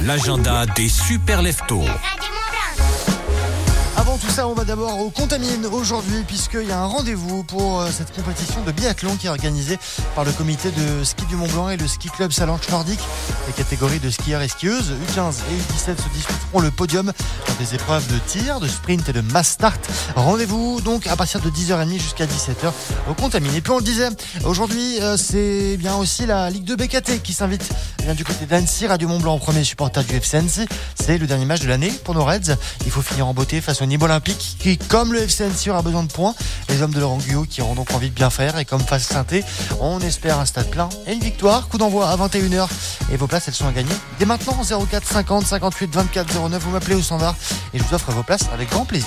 L'agenda des super leftos. Tout ça, on va d'abord au Contamine aujourd'hui, puisqu'il y a un rendez-vous pour euh, cette compétition de biathlon qui est organisée par le comité de ski du Mont Blanc et le ski club Salanche Nordique. Les catégories de skieurs et skieuses, U15 et U17 se disputeront le podium dans des épreuves de tir, de sprint et de mass start. Rendez-vous donc à partir de 10h30 jusqu'à 17h au Contamine. Et puis on le disait, aujourd'hui, euh, c'est bien aussi la Ligue de BKT qui s'invite bien du côté d'Annecy, Radio Mont Blanc, premier supporter du FCNC. C'est le dernier match de l'année pour nos Reds. Il faut finir en beauté face au niveau qui, comme le FCNC, aura besoin de points. Les hommes de Laurent Guyot qui auront donc envie de bien faire et comme face Sainté, on espère un stade plein et une victoire. Coup d'envoi à 21h et vos places elles sont à gagner dès maintenant 04 50 58 24 09. Vous m'appelez au standard et je vous offre vos places avec grand plaisir.